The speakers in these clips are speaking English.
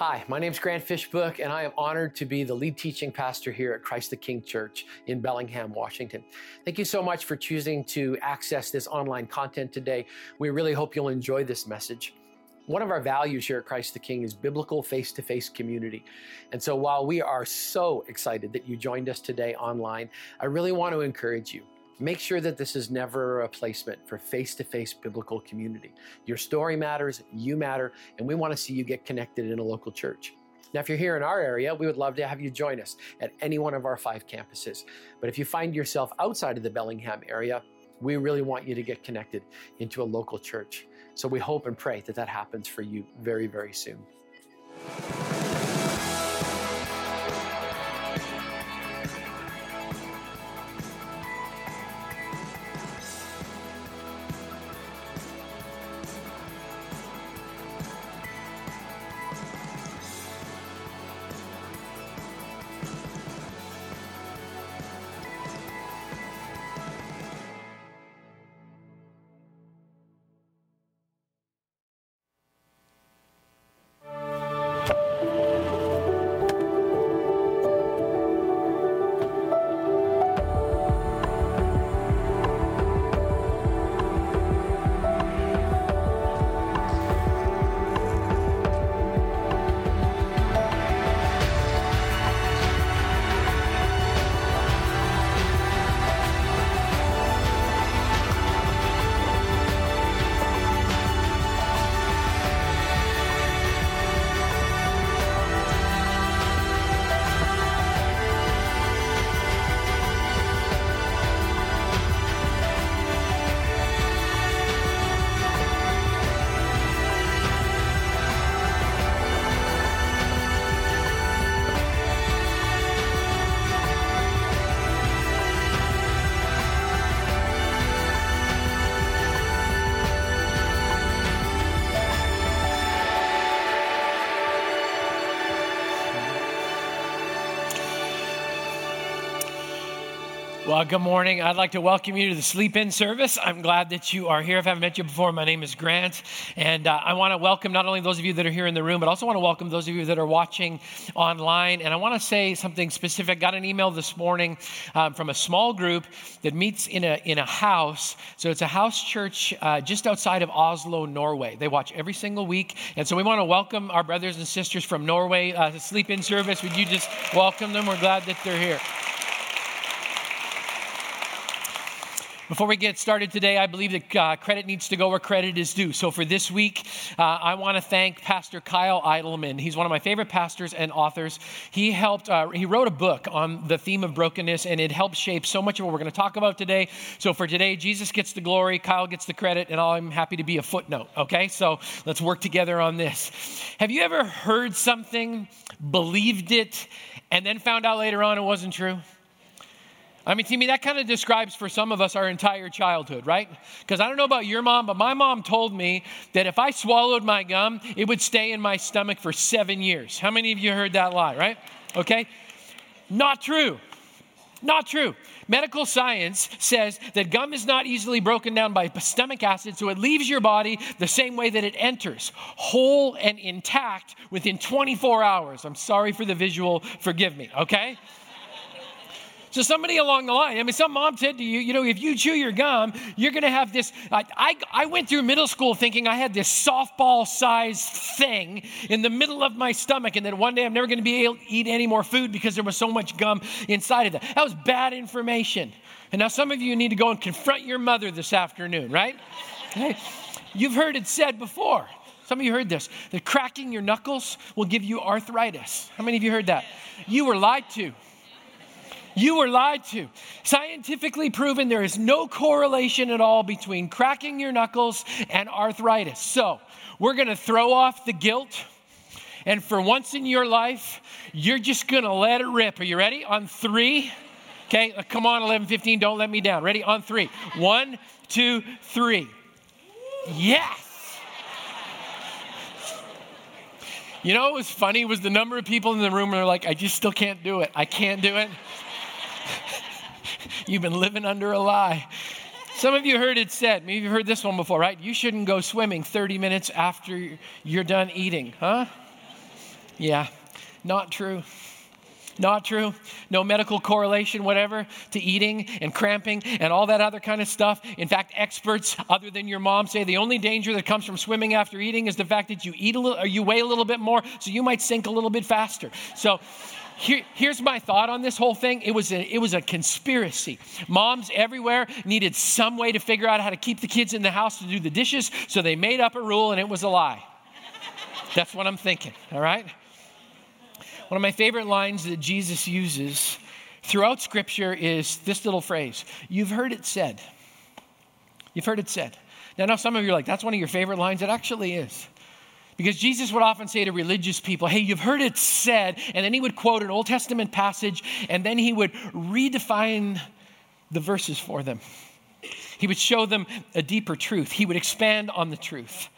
Hi, my name is Grant Fishbook, and I am honored to be the lead teaching pastor here at Christ the King Church in Bellingham, Washington. Thank you so much for choosing to access this online content today. We really hope you'll enjoy this message. One of our values here at Christ the King is biblical face to face community. And so while we are so excited that you joined us today online, I really want to encourage you. Make sure that this is never a replacement for face to face biblical community. Your story matters, you matter, and we want to see you get connected in a local church. Now, if you're here in our area, we would love to have you join us at any one of our five campuses. But if you find yourself outside of the Bellingham area, we really want you to get connected into a local church. So we hope and pray that that happens for you very, very soon. Well, good morning. I'd like to welcome you to the sleep in service. I'm glad that you are here. If I haven't met you before, my name is Grant. And uh, I want to welcome not only those of you that are here in the room, but also want to welcome those of you that are watching online. And I want to say something specific. Got an email this morning um, from a small group that meets in a, in a house. So it's a house church uh, just outside of Oslo, Norway. They watch every single week. And so we want to welcome our brothers and sisters from Norway uh, to sleep in service. Would you just welcome them? We're glad that they're here. Before we get started today, I believe that uh, credit needs to go where credit is due. So for this week, uh, I want to thank Pastor Kyle Idleman. He's one of my favorite pastors and authors. He helped, uh, he wrote a book on the theme of brokenness, and it helped shape so much of what we're going to talk about today. So for today, Jesus gets the glory, Kyle gets the credit, and I'm happy to be a footnote, okay? So let's work together on this. Have you ever heard something, believed it, and then found out later on it wasn't true? I mean, to me, that kind of describes for some of us our entire childhood, right? Because I don't know about your mom, but my mom told me that if I swallowed my gum, it would stay in my stomach for seven years. How many of you heard that lie, right? Okay? Not true. Not true. Medical science says that gum is not easily broken down by stomach acid, so it leaves your body the same way that it enters, whole and intact within 24 hours. I'm sorry for the visual, forgive me, okay? So somebody along the line, I mean, some mom said to you, you know, if you chew your gum, you're going to have this. I, I, I went through middle school thinking I had this softball sized thing in the middle of my stomach, and then one day I'm never going to be able to eat any more food because there was so much gum inside of that. That was bad information. And now some of you need to go and confront your mother this afternoon, right? Hey, you've heard it said before. Some of you heard this that cracking your knuckles will give you arthritis. How many of you heard that? You were lied to. You were lied to. Scientifically proven there is no correlation at all between cracking your knuckles and arthritis. So, we're going to throw off the guilt. And for once in your life, you're just going to let it rip. Are you ready? On three. Okay, uh, come on, 11, 15, don't let me down. Ready? On three. One, two, three. Yes. You know what was funny was the number of people in the room are like, I just still can't do it. I can't do it. You've been living under a lie. Some of you heard it said, maybe you've heard this one before, right? You shouldn't go swimming 30 minutes after you're done eating, huh? Yeah, not true. Not true. No medical correlation, whatever, to eating and cramping and all that other kind of stuff. In fact, experts other than your mom say the only danger that comes from swimming after eating is the fact that you eat a little or you weigh a little bit more, so you might sink a little bit faster. So here, here's my thought on this whole thing. It was, a, it was a conspiracy. Moms everywhere needed some way to figure out how to keep the kids in the house to do the dishes, so they made up a rule and it was a lie. That's what I'm thinking, all right? One of my favorite lines that Jesus uses throughout Scripture is this little phrase You've heard it said. You've heard it said. Now, I know some of you are like, that's one of your favorite lines. It actually is. Because Jesus would often say to religious people, Hey, you've heard it said. And then he would quote an Old Testament passage, and then he would redefine the verses for them. He would show them a deeper truth, he would expand on the truth.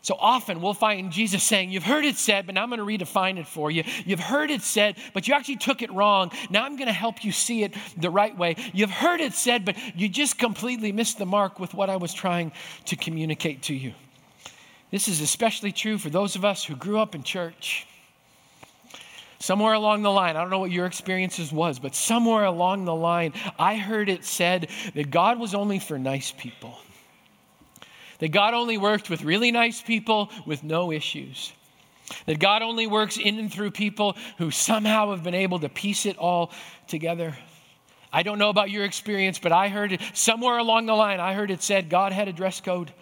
So often we'll find Jesus saying, You've heard it said, but now I'm going to redefine it for you. You've heard it said, but you actually took it wrong. Now I'm going to help you see it the right way. You've heard it said, but you just completely missed the mark with what I was trying to communicate to you. This is especially true for those of us who grew up in church. Somewhere along the line, I don't know what your experiences was, but somewhere along the line, I heard it said that God was only for nice people that God only worked with really nice people with no issues. That God only works in and through people who somehow have been able to piece it all together. I don't know about your experience, but I heard it somewhere along the line, I heard it said God had a dress code.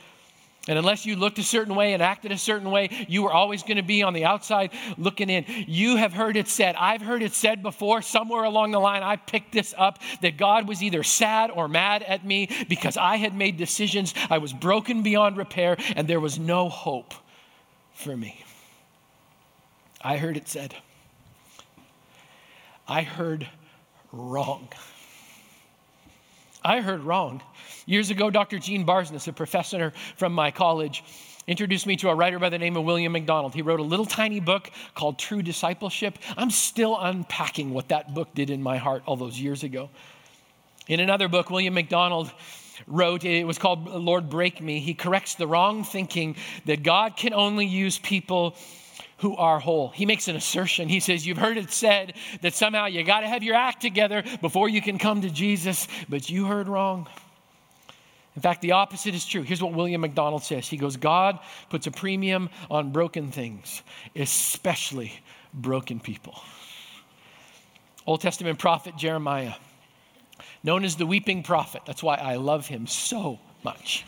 And unless you looked a certain way and acted a certain way, you were always going to be on the outside looking in. You have heard it said, I've heard it said before, somewhere along the line, I picked this up that God was either sad or mad at me because I had made decisions. I was broken beyond repair and there was no hope for me. I heard it said. I heard wrong. I heard wrong. Years ago, Dr. Gene Barsness, a professor from my college, introduced me to a writer by the name of William MacDonald. He wrote a little tiny book called True Discipleship. I'm still unpacking what that book did in my heart all those years ago. In another book, William MacDonald wrote, it was called Lord Break Me. He corrects the wrong thinking that God can only use people who are whole. He makes an assertion. He says, You've heard it said that somehow you got to have your act together before you can come to Jesus, but you heard wrong. In fact, the opposite is true. Here's what William MacDonald says He goes, God puts a premium on broken things, especially broken people. Old Testament prophet Jeremiah, known as the weeping prophet. That's why I love him so much.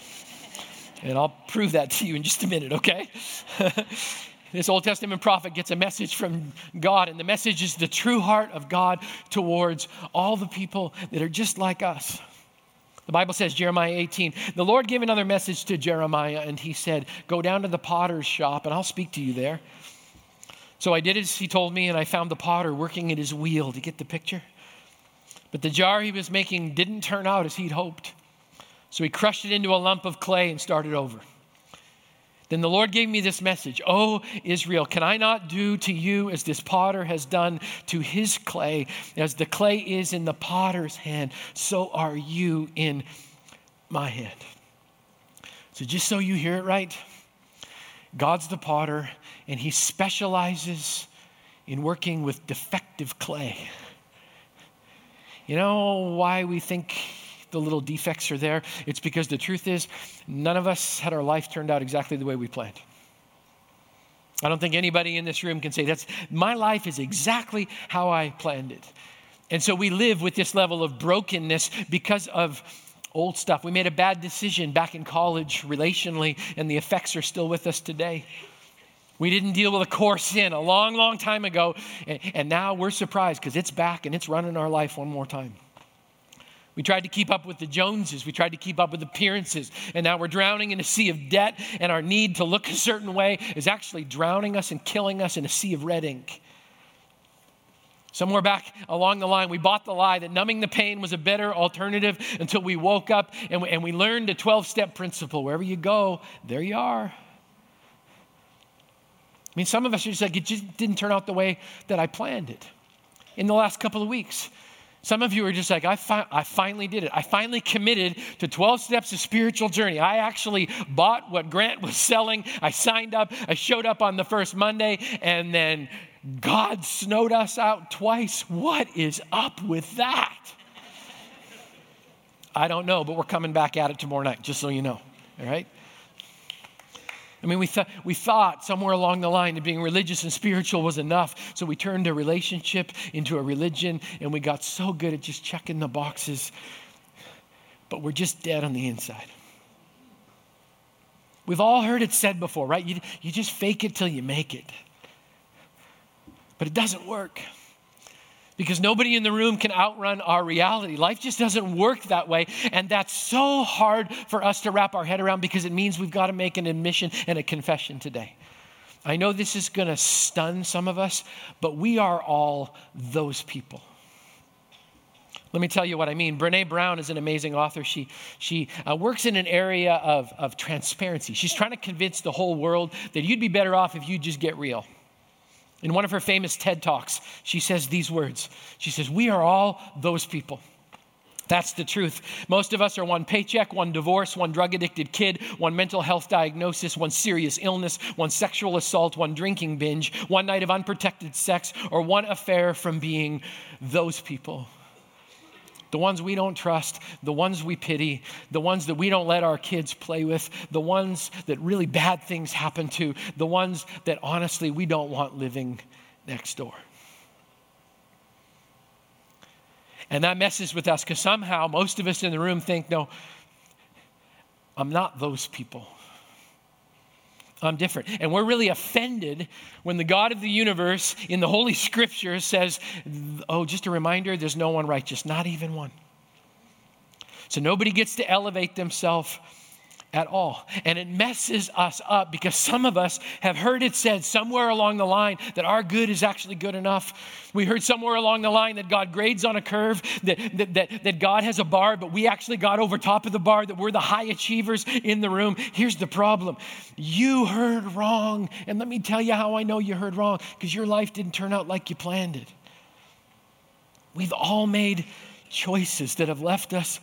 And I'll prove that to you in just a minute, okay? This Old Testament prophet gets a message from God, and the message is the true heart of God towards all the people that are just like us. The Bible says, Jeremiah 18, the Lord gave another message to Jeremiah, and he said, Go down to the potter's shop, and I'll speak to you there. So I did as he told me, and I found the potter working at his wheel. You get the picture? But the jar he was making didn't turn out as he'd hoped. So he crushed it into a lump of clay and started over. Then the Lord gave me this message Oh, Israel, can I not do to you as this potter has done to his clay? As the clay is in the potter's hand, so are you in my hand. So, just so you hear it right, God's the potter, and he specializes in working with defective clay. You know why we think the little defects are there. It's because the truth is, none of us had our life turned out exactly the way we planned. I don't think anybody in this room can say that's my life is exactly how I planned it. And so we live with this level of brokenness because of old stuff. We made a bad decision back in college relationally, and the effects are still with us today. We didn't deal with a core sin a long, long time ago, and, and now we're surprised because it's back and it's running our life one more time. We tried to keep up with the Joneses. We tried to keep up with appearances. And now we're drowning in a sea of debt, and our need to look a certain way is actually drowning us and killing us in a sea of red ink. Somewhere back along the line, we bought the lie that numbing the pain was a better alternative until we woke up and we, and we learned a 12 step principle. Wherever you go, there you are. I mean, some of us are just like, it just didn't turn out the way that I planned it. In the last couple of weeks, Some of you are just like, I, fi- I finally did it. I finally committed to 12 steps of spiritual journey. I actually bought what Grant was selling. I signed up. I showed up on the first Monday, and then God snowed us out twice. What is up with that? I don't know, but we're coming back at it tomorrow night, just so you know. All right? I mean, we, th- we thought somewhere along the line that being religious and spiritual was enough. So we turned a relationship into a religion and we got so good at just checking the boxes. But we're just dead on the inside. We've all heard it said before, right? You, you just fake it till you make it. But it doesn't work because nobody in the room can outrun our reality. Life just doesn't work that way. And that's so hard for us to wrap our head around because it means we've got to make an admission and a confession today. I know this is going to stun some of us, but we are all those people. Let me tell you what I mean. Brene Brown is an amazing author. She, she uh, works in an area of, of transparency. She's trying to convince the whole world that you'd be better off if you just get real. In one of her famous TED Talks, she says these words She says, We are all those people. That's the truth. Most of us are one paycheck, one divorce, one drug addicted kid, one mental health diagnosis, one serious illness, one sexual assault, one drinking binge, one night of unprotected sex, or one affair from being those people the ones we don't trust, the ones we pity, the ones that we don't let our kids play with, the ones that really bad things happen to, the ones that honestly we don't want living next door. And that messes with us because somehow most of us in the room think, no, I'm not those people. I'm different. And we're really offended when the God of the universe in the Holy Scripture says, Oh, just a reminder, there's no one righteous, not even one. So nobody gets to elevate themselves at all. And it messes us up because some of us have heard it said somewhere along the line that our good is actually good enough. We heard somewhere along the line that God grades on a curve, that, that, that, that God has a bar, but we actually got over top of the bar, that we're the high achievers in the room. Here's the problem you heard wrong. And let me tell you how I know you heard wrong because your life didn't turn out like you planned it. We've all made choices that have left us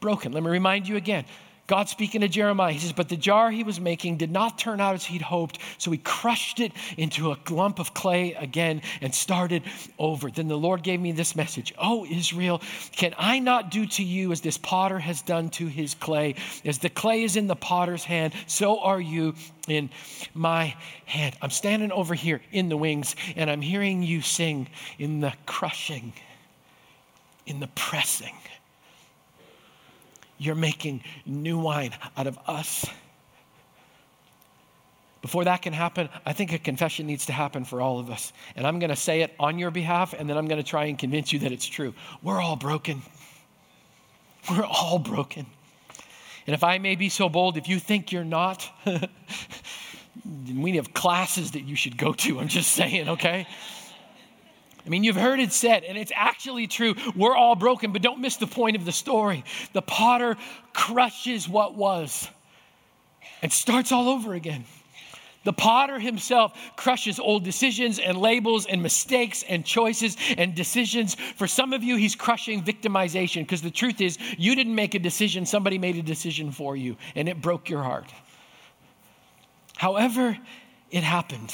broken. Let me remind you again God speaking to Jeremiah, he says, But the jar he was making did not turn out as he'd hoped, so he crushed it into a lump of clay again and started over. Then the Lord gave me this message Oh, Israel, can I not do to you as this potter has done to his clay? As the clay is in the potter's hand, so are you in my hand. I'm standing over here in the wings, and I'm hearing you sing in the crushing, in the pressing you're making new wine out of us. Before that can happen, I think a confession needs to happen for all of us. And I'm going to say it on your behalf, and then I'm going to try and convince you that it's true. We're all broken. We're all broken. And if I may be so bold, if you think you're not, we have classes that you should go to. I'm just saying, okay? I mean, you've heard it said, and it's actually true. We're all broken, but don't miss the point of the story. The potter crushes what was and starts all over again. The potter himself crushes old decisions and labels and mistakes and choices and decisions. For some of you, he's crushing victimization because the truth is, you didn't make a decision, somebody made a decision for you, and it broke your heart. However, it happened.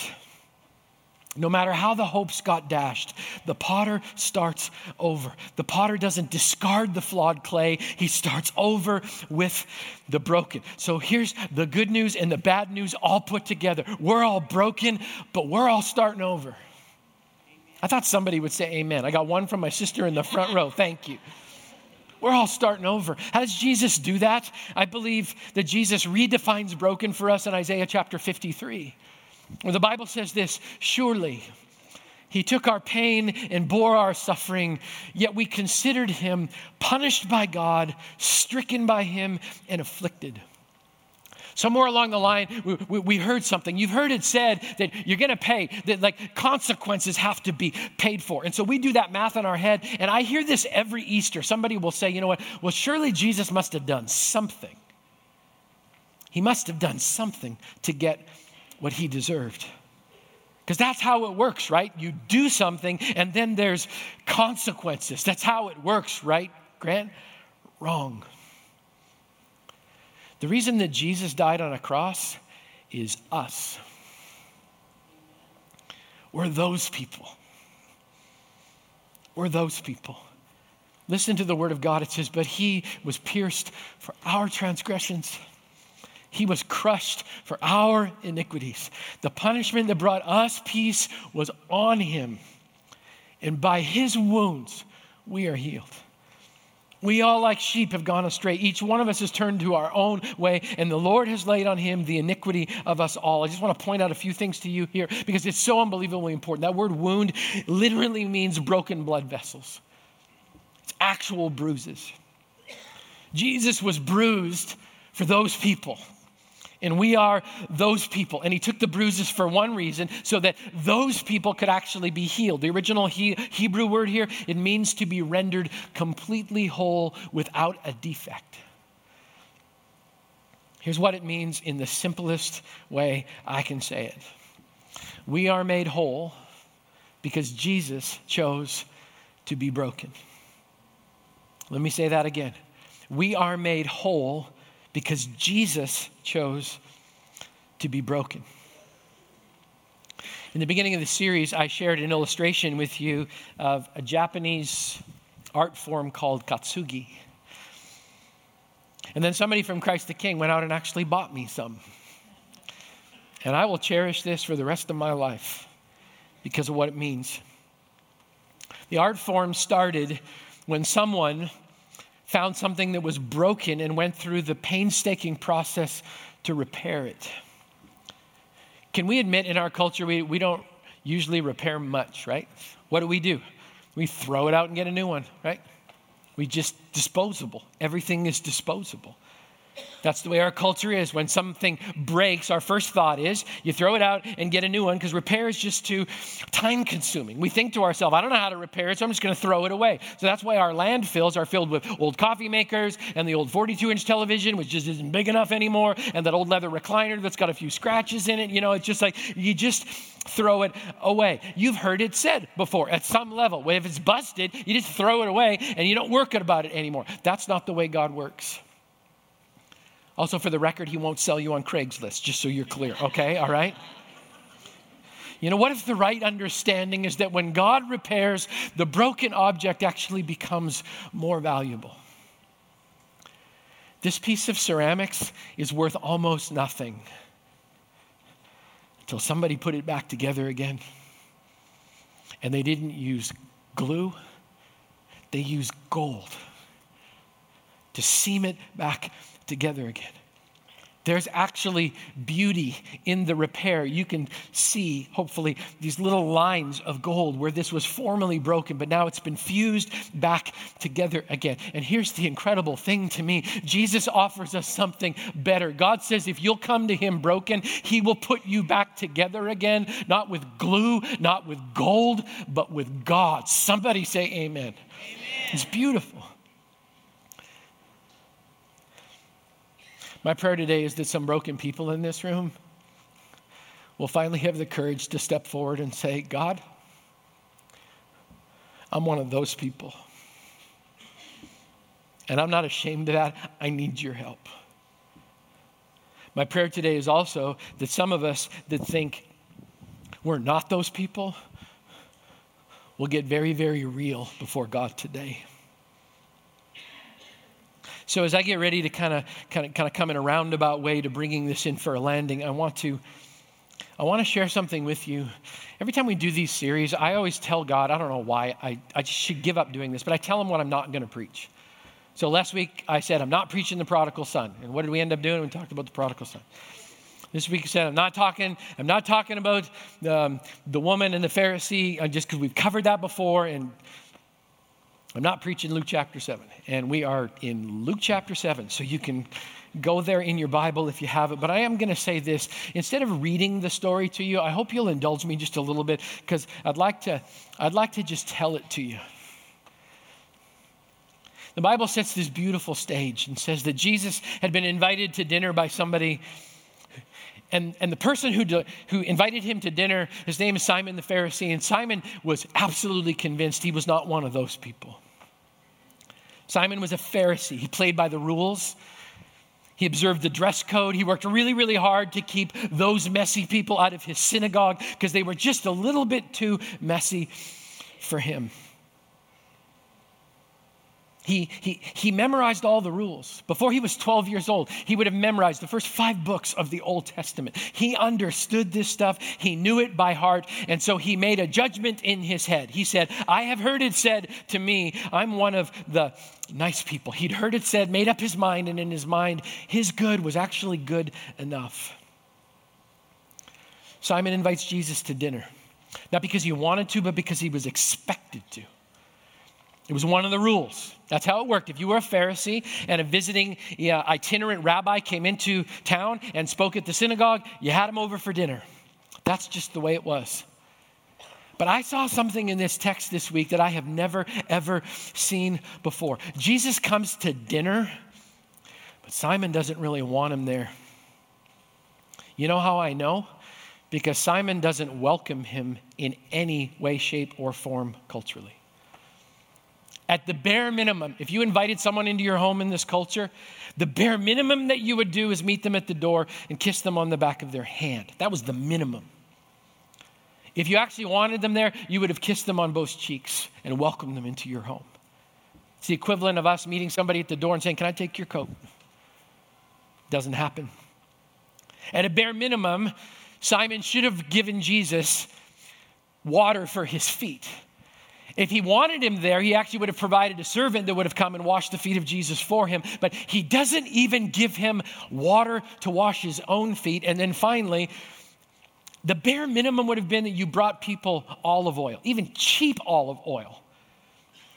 No matter how the hopes got dashed, the potter starts over. The potter doesn't discard the flawed clay, he starts over with the broken. So here's the good news and the bad news all put together. We're all broken, but we're all starting over. I thought somebody would say amen. I got one from my sister in the front row. Thank you. We're all starting over. How does Jesus do that? I believe that Jesus redefines broken for us in Isaiah chapter 53. The Bible says this Surely he took our pain and bore our suffering, yet we considered him punished by God, stricken by him, and afflicted. Somewhere along the line, we, we, we, heard something. You've heard it said that you're going to pay, that like consequences have to be paid for. And so we do that math in our head. And I hear this every Easter. Somebody will say, you know what? Well, surely Jesus must have done something. He must have done something to get what he deserved. Because that's how it works, right? You do something and then there's consequences. That's how it works, right, Grant? Wrong. The reason that Jesus died on a cross is us. We're those people. We're those people. Listen to the word of God. It says, But he was pierced for our transgressions. He was crushed for our iniquities. The punishment that brought us peace was on him. And by his wounds, we are healed. We all, like sheep, have gone astray. Each one of us has turned to our own way, and the Lord has laid on him the iniquity of us all. I just want to point out a few things to you here because it's so unbelievably important. That word wound literally means broken blood vessels, it's actual bruises. Jesus was bruised for those people. And we are those people. And he took the bruises for one reason, so that those people could actually be healed. The original he- Hebrew word here, it means to be rendered completely whole without a defect. Here's what it means in the simplest way I can say it We are made whole because Jesus chose to be broken. Let me say that again. We are made whole because Jesus chose to be broken. In the beginning of the series, I shared an illustration with you of a Japanese art form called kintsugi. And then somebody from Christ the King went out and actually bought me some. And I will cherish this for the rest of my life because of what it means. The art form started when someone found something that was broken and went through the painstaking process to repair it. Can we admit in our culture we, we don't usually repair much, right? What do we do? We throw it out and get a new one, right? We just disposable. Everything is disposable. That's the way our culture is. When something breaks, our first thought is you throw it out and get a new one because repair is just too time consuming. We think to ourselves, I don't know how to repair it, so I'm just going to throw it away. So that's why our landfills are filled with old coffee makers and the old 42 inch television, which just isn't big enough anymore, and that old leather recliner that's got a few scratches in it. You know, it's just like you just throw it away. You've heard it said before at some level. If it's busted, you just throw it away and you don't work about it anymore. That's not the way God works. Also, for the record, he won't sell you on Craigslist, just so you're clear, okay? All right? You know, what if the right understanding is that when God repairs, the broken object actually becomes more valuable? This piece of ceramics is worth almost nothing until somebody put it back together again. And they didn't use glue, they used gold to seam it back together again. There's actually beauty in the repair. You can see, hopefully, these little lines of gold where this was formerly broken, but now it's been fused back together again. And here's the incredible thing to me Jesus offers us something better. God says, if you'll come to Him broken, He will put you back together again, not with glue, not with gold, but with God. Somebody say, Amen. amen. It's beautiful. My prayer today is that some broken people in this room will finally have the courage to step forward and say, God, I'm one of those people. And I'm not ashamed of that. I need your help. My prayer today is also that some of us that think we're not those people will get very, very real before God today. So as I get ready to kind of kind of kind of come in a roundabout way to bringing this in for a landing, I want to I want to share something with you. Every time we do these series, I always tell God, I don't know why, I, I should give up doing this, but I tell him what I'm not going to preach. So last week I said, I'm not preaching the prodigal son. And what did we end up doing? We talked about the prodigal son. This week I said, I'm not talking, I'm not talking about um, the woman and the Pharisee, uh, just because we've covered that before. And I'm not preaching Luke chapter 7, and we are in Luke chapter 7, so you can go there in your Bible if you have it. But I am going to say this instead of reading the story to you, I hope you'll indulge me just a little bit because I'd like to I'd like to just tell it to you. The Bible sets this beautiful stage and says that Jesus had been invited to dinner by somebody and, and the person who, do, who invited him to dinner, his name is Simon the Pharisee, and Simon was absolutely convinced he was not one of those people. Simon was a Pharisee. He played by the rules. He observed the dress code. He worked really, really hard to keep those messy people out of his synagogue because they were just a little bit too messy for him. He, he, he memorized all the rules. Before he was 12 years old, he would have memorized the first five books of the Old Testament. He understood this stuff, he knew it by heart, and so he made a judgment in his head. He said, I have heard it said to me, I'm one of the nice people. He'd heard it said, made up his mind, and in his mind, his good was actually good enough. Simon invites Jesus to dinner, not because he wanted to, but because he was expected to. It was one of the rules. That's how it worked. If you were a Pharisee and a visiting yeah, itinerant rabbi came into town and spoke at the synagogue, you had him over for dinner. That's just the way it was. But I saw something in this text this week that I have never, ever seen before. Jesus comes to dinner, but Simon doesn't really want him there. You know how I know? Because Simon doesn't welcome him in any way, shape, or form culturally. At the bare minimum, if you invited someone into your home in this culture, the bare minimum that you would do is meet them at the door and kiss them on the back of their hand. That was the minimum. If you actually wanted them there, you would have kissed them on both cheeks and welcomed them into your home. It's the equivalent of us meeting somebody at the door and saying, Can I take your coat? Doesn't happen. At a bare minimum, Simon should have given Jesus water for his feet. If he wanted him there, he actually would have provided a servant that would have come and washed the feet of Jesus for him. But he doesn't even give him water to wash his own feet. And then finally, the bare minimum would have been that you brought people olive oil, even cheap olive oil.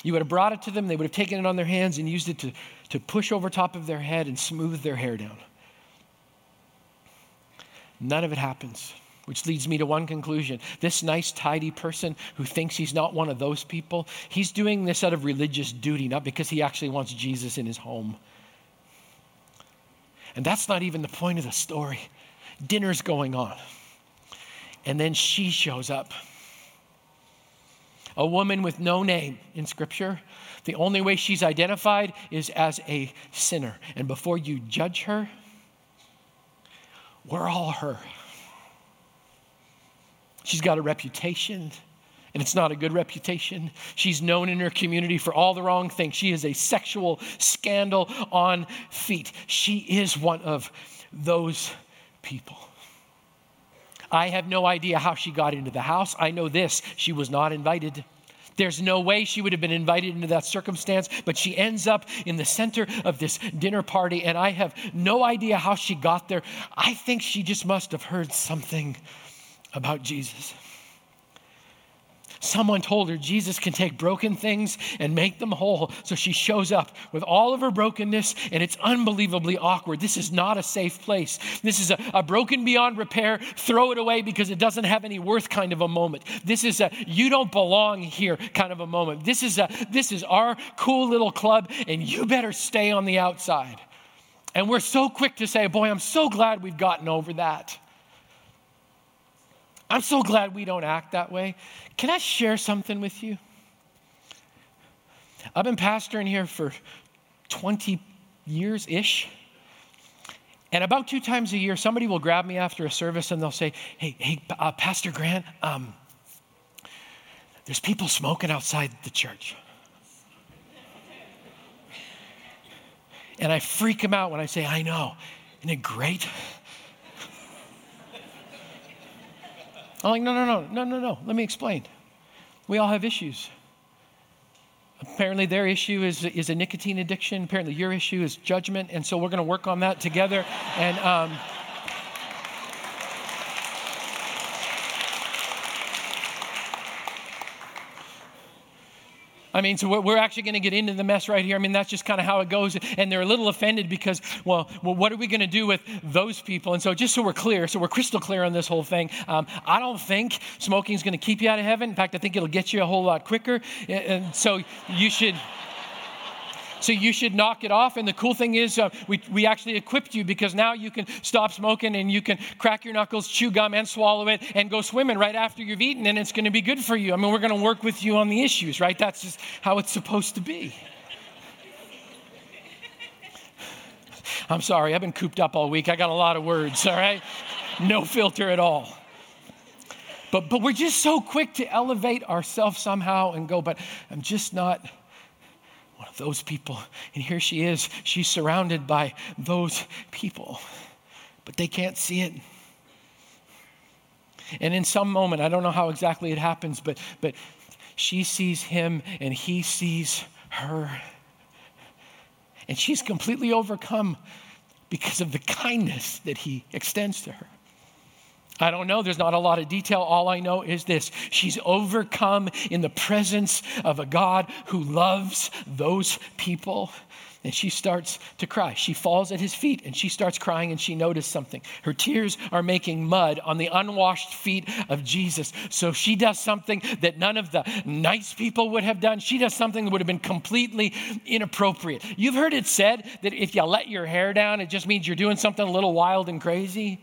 You would have brought it to them, they would have taken it on their hands and used it to, to push over top of their head and smooth their hair down. None of it happens. Which leads me to one conclusion. This nice, tidy person who thinks he's not one of those people, he's doing this out of religious duty, not because he actually wants Jesus in his home. And that's not even the point of the story. Dinner's going on. And then she shows up. A woman with no name in Scripture. The only way she's identified is as a sinner. And before you judge her, we're all her. She's got a reputation, and it's not a good reputation. She's known in her community for all the wrong things. She is a sexual scandal on feet. She is one of those people. I have no idea how she got into the house. I know this she was not invited. There's no way she would have been invited into that circumstance, but she ends up in the center of this dinner party, and I have no idea how she got there. I think she just must have heard something about Jesus. Someone told her Jesus can take broken things and make them whole. So she shows up with all of her brokenness, and it's unbelievably awkward. This is not a safe place. This is a, a, broken beyond repair, throw it away because it doesn't have any worth kind of a moment. This is a you don't belong here kind of a moment. This is a this is our cool little club, and you better stay on the outside. And we're so quick to say, boy, I'm so glad we've gotten over that. I'm so glad we don't act that way. Can I share something with you? I've been pastoring here for 20 years ish. And about two times a year, somebody will grab me after a service and they'll say, Hey, hey, uh, Pastor Grant, um, there's people smoking outside the church. And I freak them out when I say, I know. Isn't it great? I'm like, no, no, no, no, no, no. Let me explain. We all have issues. Apparently, their issue is, is a nicotine addiction. Apparently, your issue is judgment. And so, we're going to work on that together. And, um, I mean, so we're actually going to get into the mess right here. I mean, that's just kind of how it goes. And they're a little offended because, well, well what are we going to do with those people? And so, just so we're clear, so we're crystal clear on this whole thing, um, I don't think smoking is going to keep you out of heaven. In fact, I think it'll get you a whole lot quicker. And so, you should. So you should knock it off. And the cool thing is, uh, we, we actually equipped you because now you can stop smoking and you can crack your knuckles, chew gum, and swallow it, and go swimming right after you've eaten, and it's going to be good for you. I mean, we're going to work with you on the issues, right? That's just how it's supposed to be. I'm sorry, I've been cooped up all week. I got a lot of words, all right? No filter at all. But, but we're just so quick to elevate ourselves somehow and go, but I'm just not one of those people. And here she is. She's surrounded by those people, but they can't see it. And in some moment, I don't know how exactly it happens, but, but she sees him and he sees her. And she's completely overcome because of the kindness that he extends to her. I don't know. There's not a lot of detail. All I know is this she's overcome in the presence of a God who loves those people. And she starts to cry. She falls at his feet and she starts crying and she noticed something. Her tears are making mud on the unwashed feet of Jesus. So she does something that none of the nice people would have done. She does something that would have been completely inappropriate. You've heard it said that if you let your hair down, it just means you're doing something a little wild and crazy.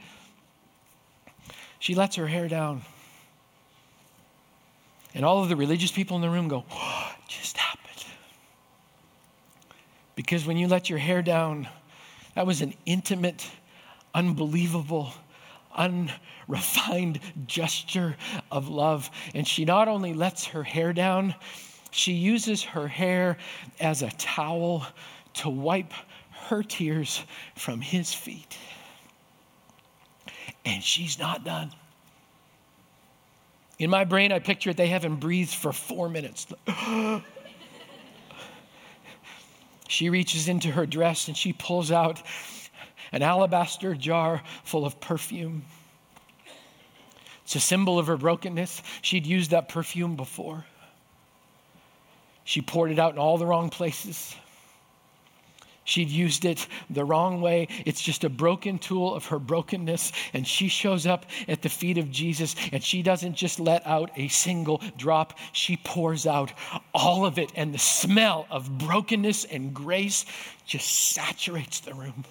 She lets her hair down. And all of the religious people in the room go, What just happened? Because when you let your hair down, that was an intimate, unbelievable, unrefined gesture of love. And she not only lets her hair down, she uses her hair as a towel to wipe her tears from his feet. And she's not done. In my brain, I picture it, they haven't breathed for four minutes. she reaches into her dress and she pulls out an alabaster jar full of perfume. It's a symbol of her brokenness. She'd used that perfume before. She poured it out in all the wrong places. She'd used it the wrong way. It's just a broken tool of her brokenness. And she shows up at the feet of Jesus and she doesn't just let out a single drop, she pours out all of it. And the smell of brokenness and grace just saturates the room.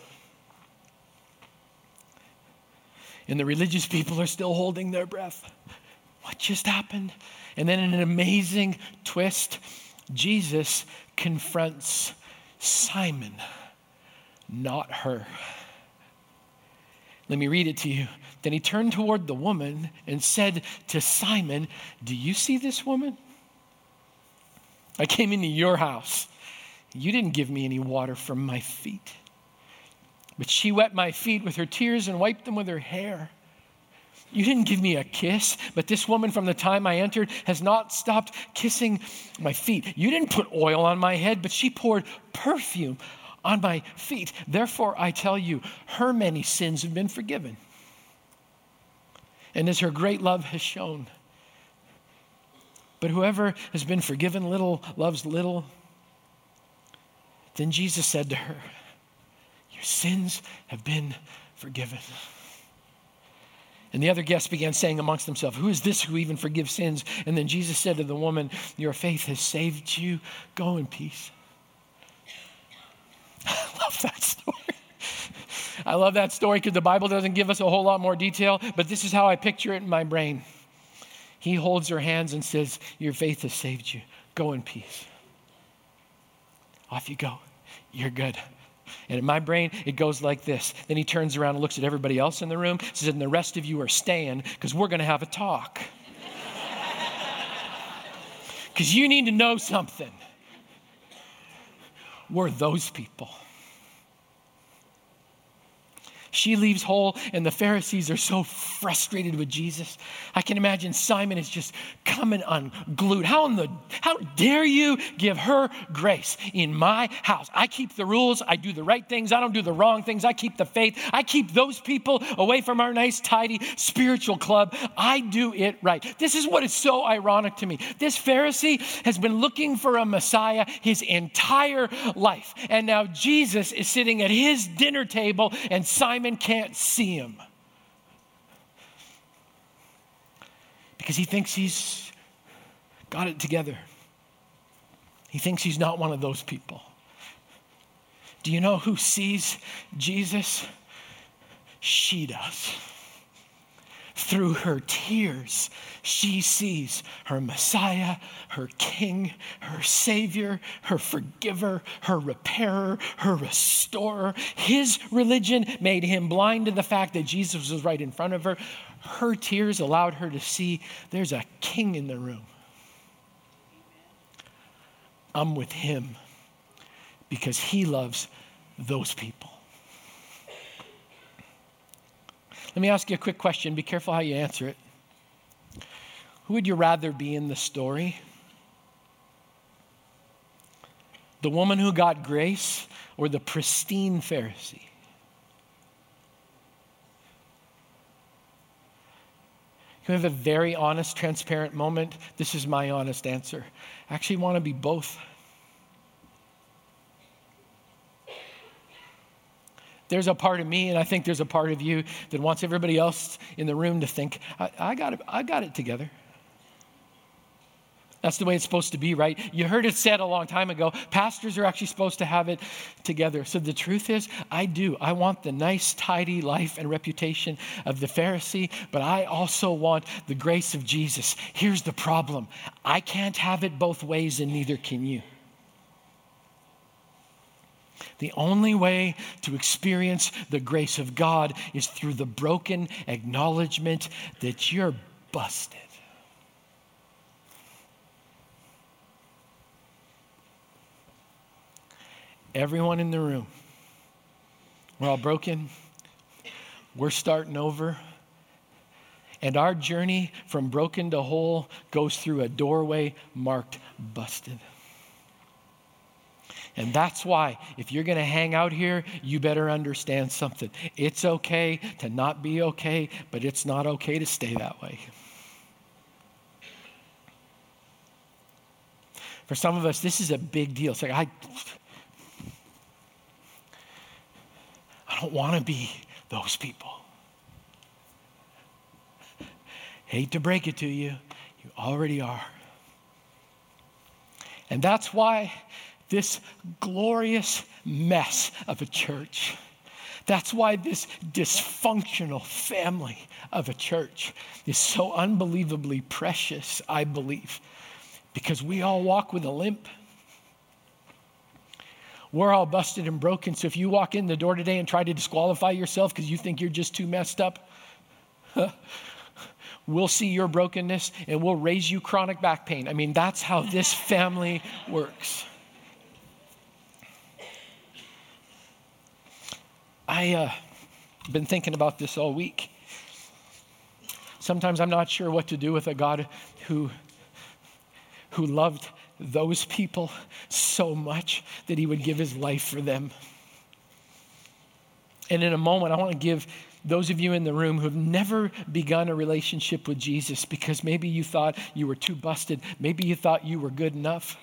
And the religious people are still holding their breath. What just happened? And then, in an amazing twist, Jesus confronts Simon, not her. Let me read it to you. Then he turned toward the woman and said to Simon, Do you see this woman? I came into your house. You didn't give me any water from my feet. But she wet my feet with her tears and wiped them with her hair. You didn't give me a kiss, but this woman from the time I entered has not stopped kissing my feet. You didn't put oil on my head, but she poured perfume on my feet. Therefore, I tell you, her many sins have been forgiven. And as her great love has shown. But whoever has been forgiven little loves little. Then Jesus said to her, Your sins have been forgiven. And the other guests began saying amongst themselves, Who is this who even forgives sins? And then Jesus said to the woman, Your faith has saved you. Go in peace. I love that story. I love that story because the Bible doesn't give us a whole lot more detail, but this is how I picture it in my brain. He holds her hands and says, Your faith has saved you. Go in peace. Off you go. You're good. And in my brain, it goes like this. Then he turns around and looks at everybody else in the room, says, and the rest of you are staying because we're going to have a talk. Because you need to know something. We're those people. She leaves whole, and the Pharisees are so frustrated with Jesus. I can imagine Simon is just coming unglued. How in the how dare you give her grace in my house? I keep the rules, I do the right things, I don't do the wrong things, I keep the faith, I keep those people away from our nice, tidy spiritual club. I do it right. This is what is so ironic to me. This Pharisee has been looking for a Messiah his entire life, and now Jesus is sitting at his dinner table, and Simon Simon can't see him because he thinks he's got it together. He thinks he's not one of those people. Do you know who sees Jesus? She does. Through her tears, she sees her Messiah, her King, her Savior, her forgiver, her repairer, her restorer. His religion made him blind to the fact that Jesus was right in front of her. Her tears allowed her to see there's a king in the room. I'm with him because he loves those people. Let me ask you a quick question. Be careful how you answer it. Who would you rather be in the story? The woman who got grace or the pristine Pharisee? We have a very honest, transparent moment? This is my honest answer. I actually want to be both. There's a part of me, and I think there's a part of you that wants everybody else in the room to think, I, I got, it, I got it together. That's the way it's supposed to be, right? You heard it said a long time ago pastors are actually supposed to have it together. So the truth is, I do. I want the nice, tidy life and reputation of the Pharisee, but I also want the grace of Jesus. Here's the problem I can't have it both ways, and neither can you. The only way to experience the grace of God is through the broken acknowledgement that you're busted. Everyone in the room, we're all broken. We're starting over. And our journey from broken to whole goes through a doorway marked busted. And that's why, if you're going to hang out here, you better understand something. It's okay to not be okay, but it's not okay to stay that way. For some of us, this is a big deal. It's like, I, I don't want to be those people. Hate to break it to you, you already are. And that's why this glorious mess of a church. That's why this dysfunctional family of a church is so unbelievably precious, I believe, because we all walk with a limp. We're all busted and broken. So if you walk in the door today and try to disqualify yourself because you think you're just too messed up, we'll see your brokenness and we'll raise you chronic back pain. I mean, that's how this family works. I've uh, been thinking about this all week. Sometimes I'm not sure what to do with a God who, who loved those people so much that he would give his life for them. And in a moment, I want to give those of you in the room who have never begun a relationship with Jesus because maybe you thought you were too busted, maybe you thought you were good enough.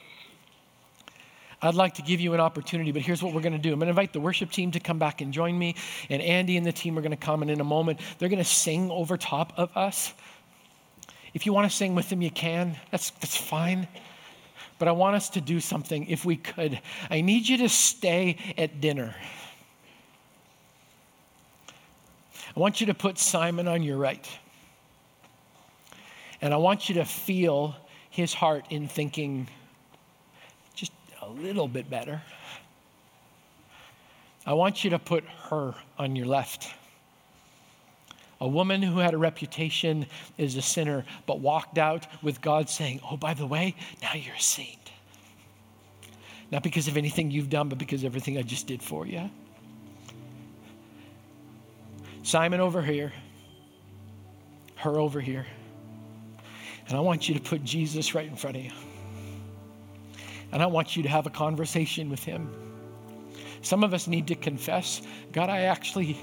I'd like to give you an opportunity, but here's what we're going to do. I'm going to invite the worship team to come back and join me, and Andy and the team are going to come, and in a moment, they're going to sing over top of us. If you want to sing with them, you can. That's, that's fine. But I want us to do something, if we could. I need you to stay at dinner. I want you to put Simon on your right. And I want you to feel his heart in thinking, a little bit better, I want you to put her on your left. A woman who had a reputation as a sinner, but walked out with God saying, Oh, by the way, now you're a saint. Not because of anything you've done, but because of everything I just did for you. Simon over here, her over here. And I want you to put Jesus right in front of you. And I want you to have a conversation with Him. Some of us need to confess God, I actually,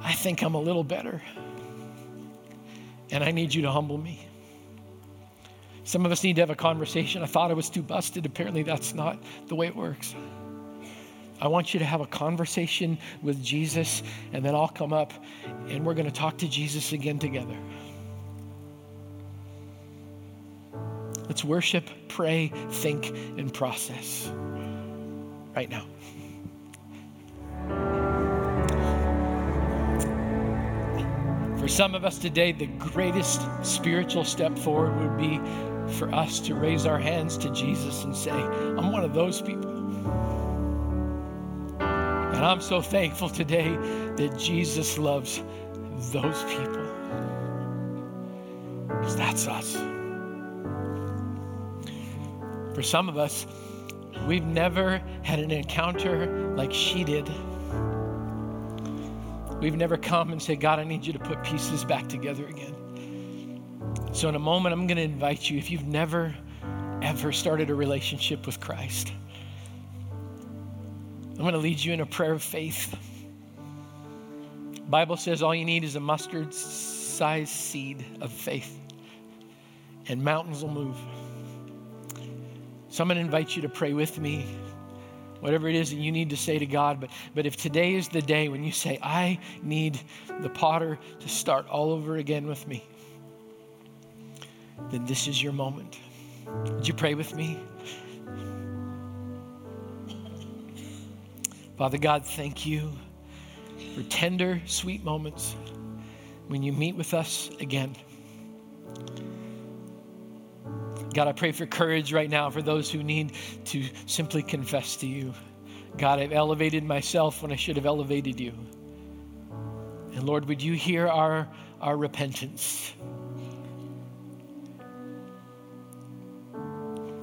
I think I'm a little better. And I need you to humble me. Some of us need to have a conversation. I thought I was too busted. Apparently, that's not the way it works. I want you to have a conversation with Jesus, and then I'll come up and we're going to talk to Jesus again together. Let's worship, pray, think, and process right now. For some of us today, the greatest spiritual step forward would be for us to raise our hands to Jesus and say, I'm one of those people. And I'm so thankful today that Jesus loves those people. Because that's us. For some of us, we've never had an encounter like she did. We've never come and said, God, I need you to put pieces back together again. So, in a moment, I'm going to invite you, if you've never, ever started a relationship with Christ, I'm going to lead you in a prayer of faith. Bible says all you need is a mustard sized seed of faith, and mountains will move. So, I'm going to invite you to pray with me whatever it is that you need to say to God. But, but if today is the day when you say, I need the potter to start all over again with me, then this is your moment. Would you pray with me? Father God, thank you for tender, sweet moments when you meet with us again. God, I pray for courage right now for those who need to simply confess to you. God, I've elevated myself when I should have elevated you. And Lord, would you hear our, our repentance?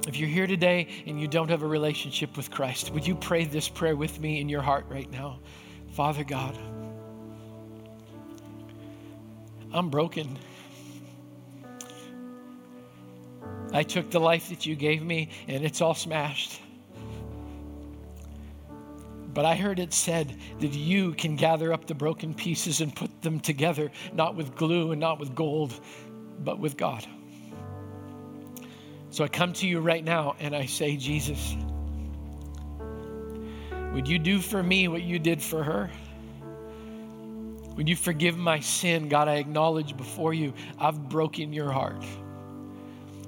If you're here today and you don't have a relationship with Christ, would you pray this prayer with me in your heart right now? Father God, I'm broken. I took the life that you gave me and it's all smashed. But I heard it said that you can gather up the broken pieces and put them together, not with glue and not with gold, but with God. So I come to you right now and I say, Jesus, would you do for me what you did for her? Would you forgive my sin? God, I acknowledge before you, I've broken your heart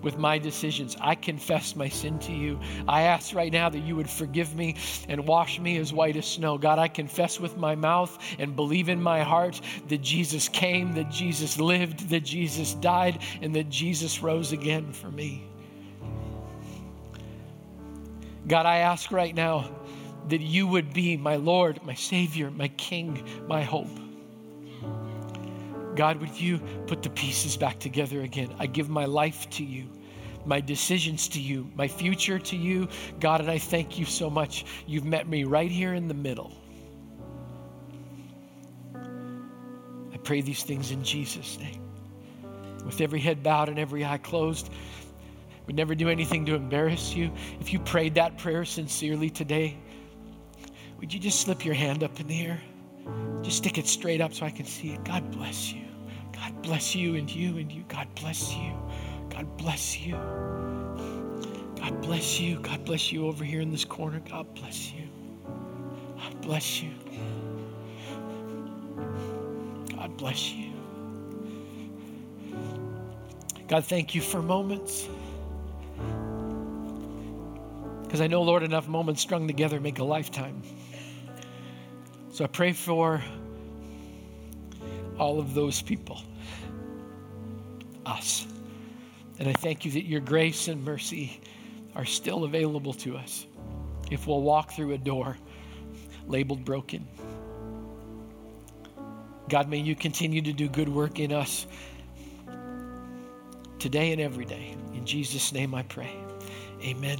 with my decisions. I confess my sin to you. I ask right now that you would forgive me and wash me as white as snow. God, I confess with my mouth and believe in my heart that Jesus came, that Jesus lived, that Jesus died, and that Jesus rose again for me. God, I ask right now that you would be my Lord, my Savior, my King, my hope. God, would you put the pieces back together again? I give my life to you, my decisions to you, my future to you. God, and I thank you so much. You've met me right here in the middle. I pray these things in Jesus' name. With every head bowed and every eye closed, would never do anything to embarrass you. If you prayed that prayer sincerely today, would you just slip your hand up in the air? Just stick it straight up so I can see it. God bless you. God bless you and you and you. God bless you. God bless you. God bless you. God bless you over here in this corner. God bless you. God bless you. God bless you. God, thank you for moments. Because I know, Lord, enough moments strung together make a lifetime. So I pray for all of those people, us. And I thank you that your grace and mercy are still available to us if we'll walk through a door labeled broken. God, may you continue to do good work in us today and every day. In Jesus' name I pray. Amen.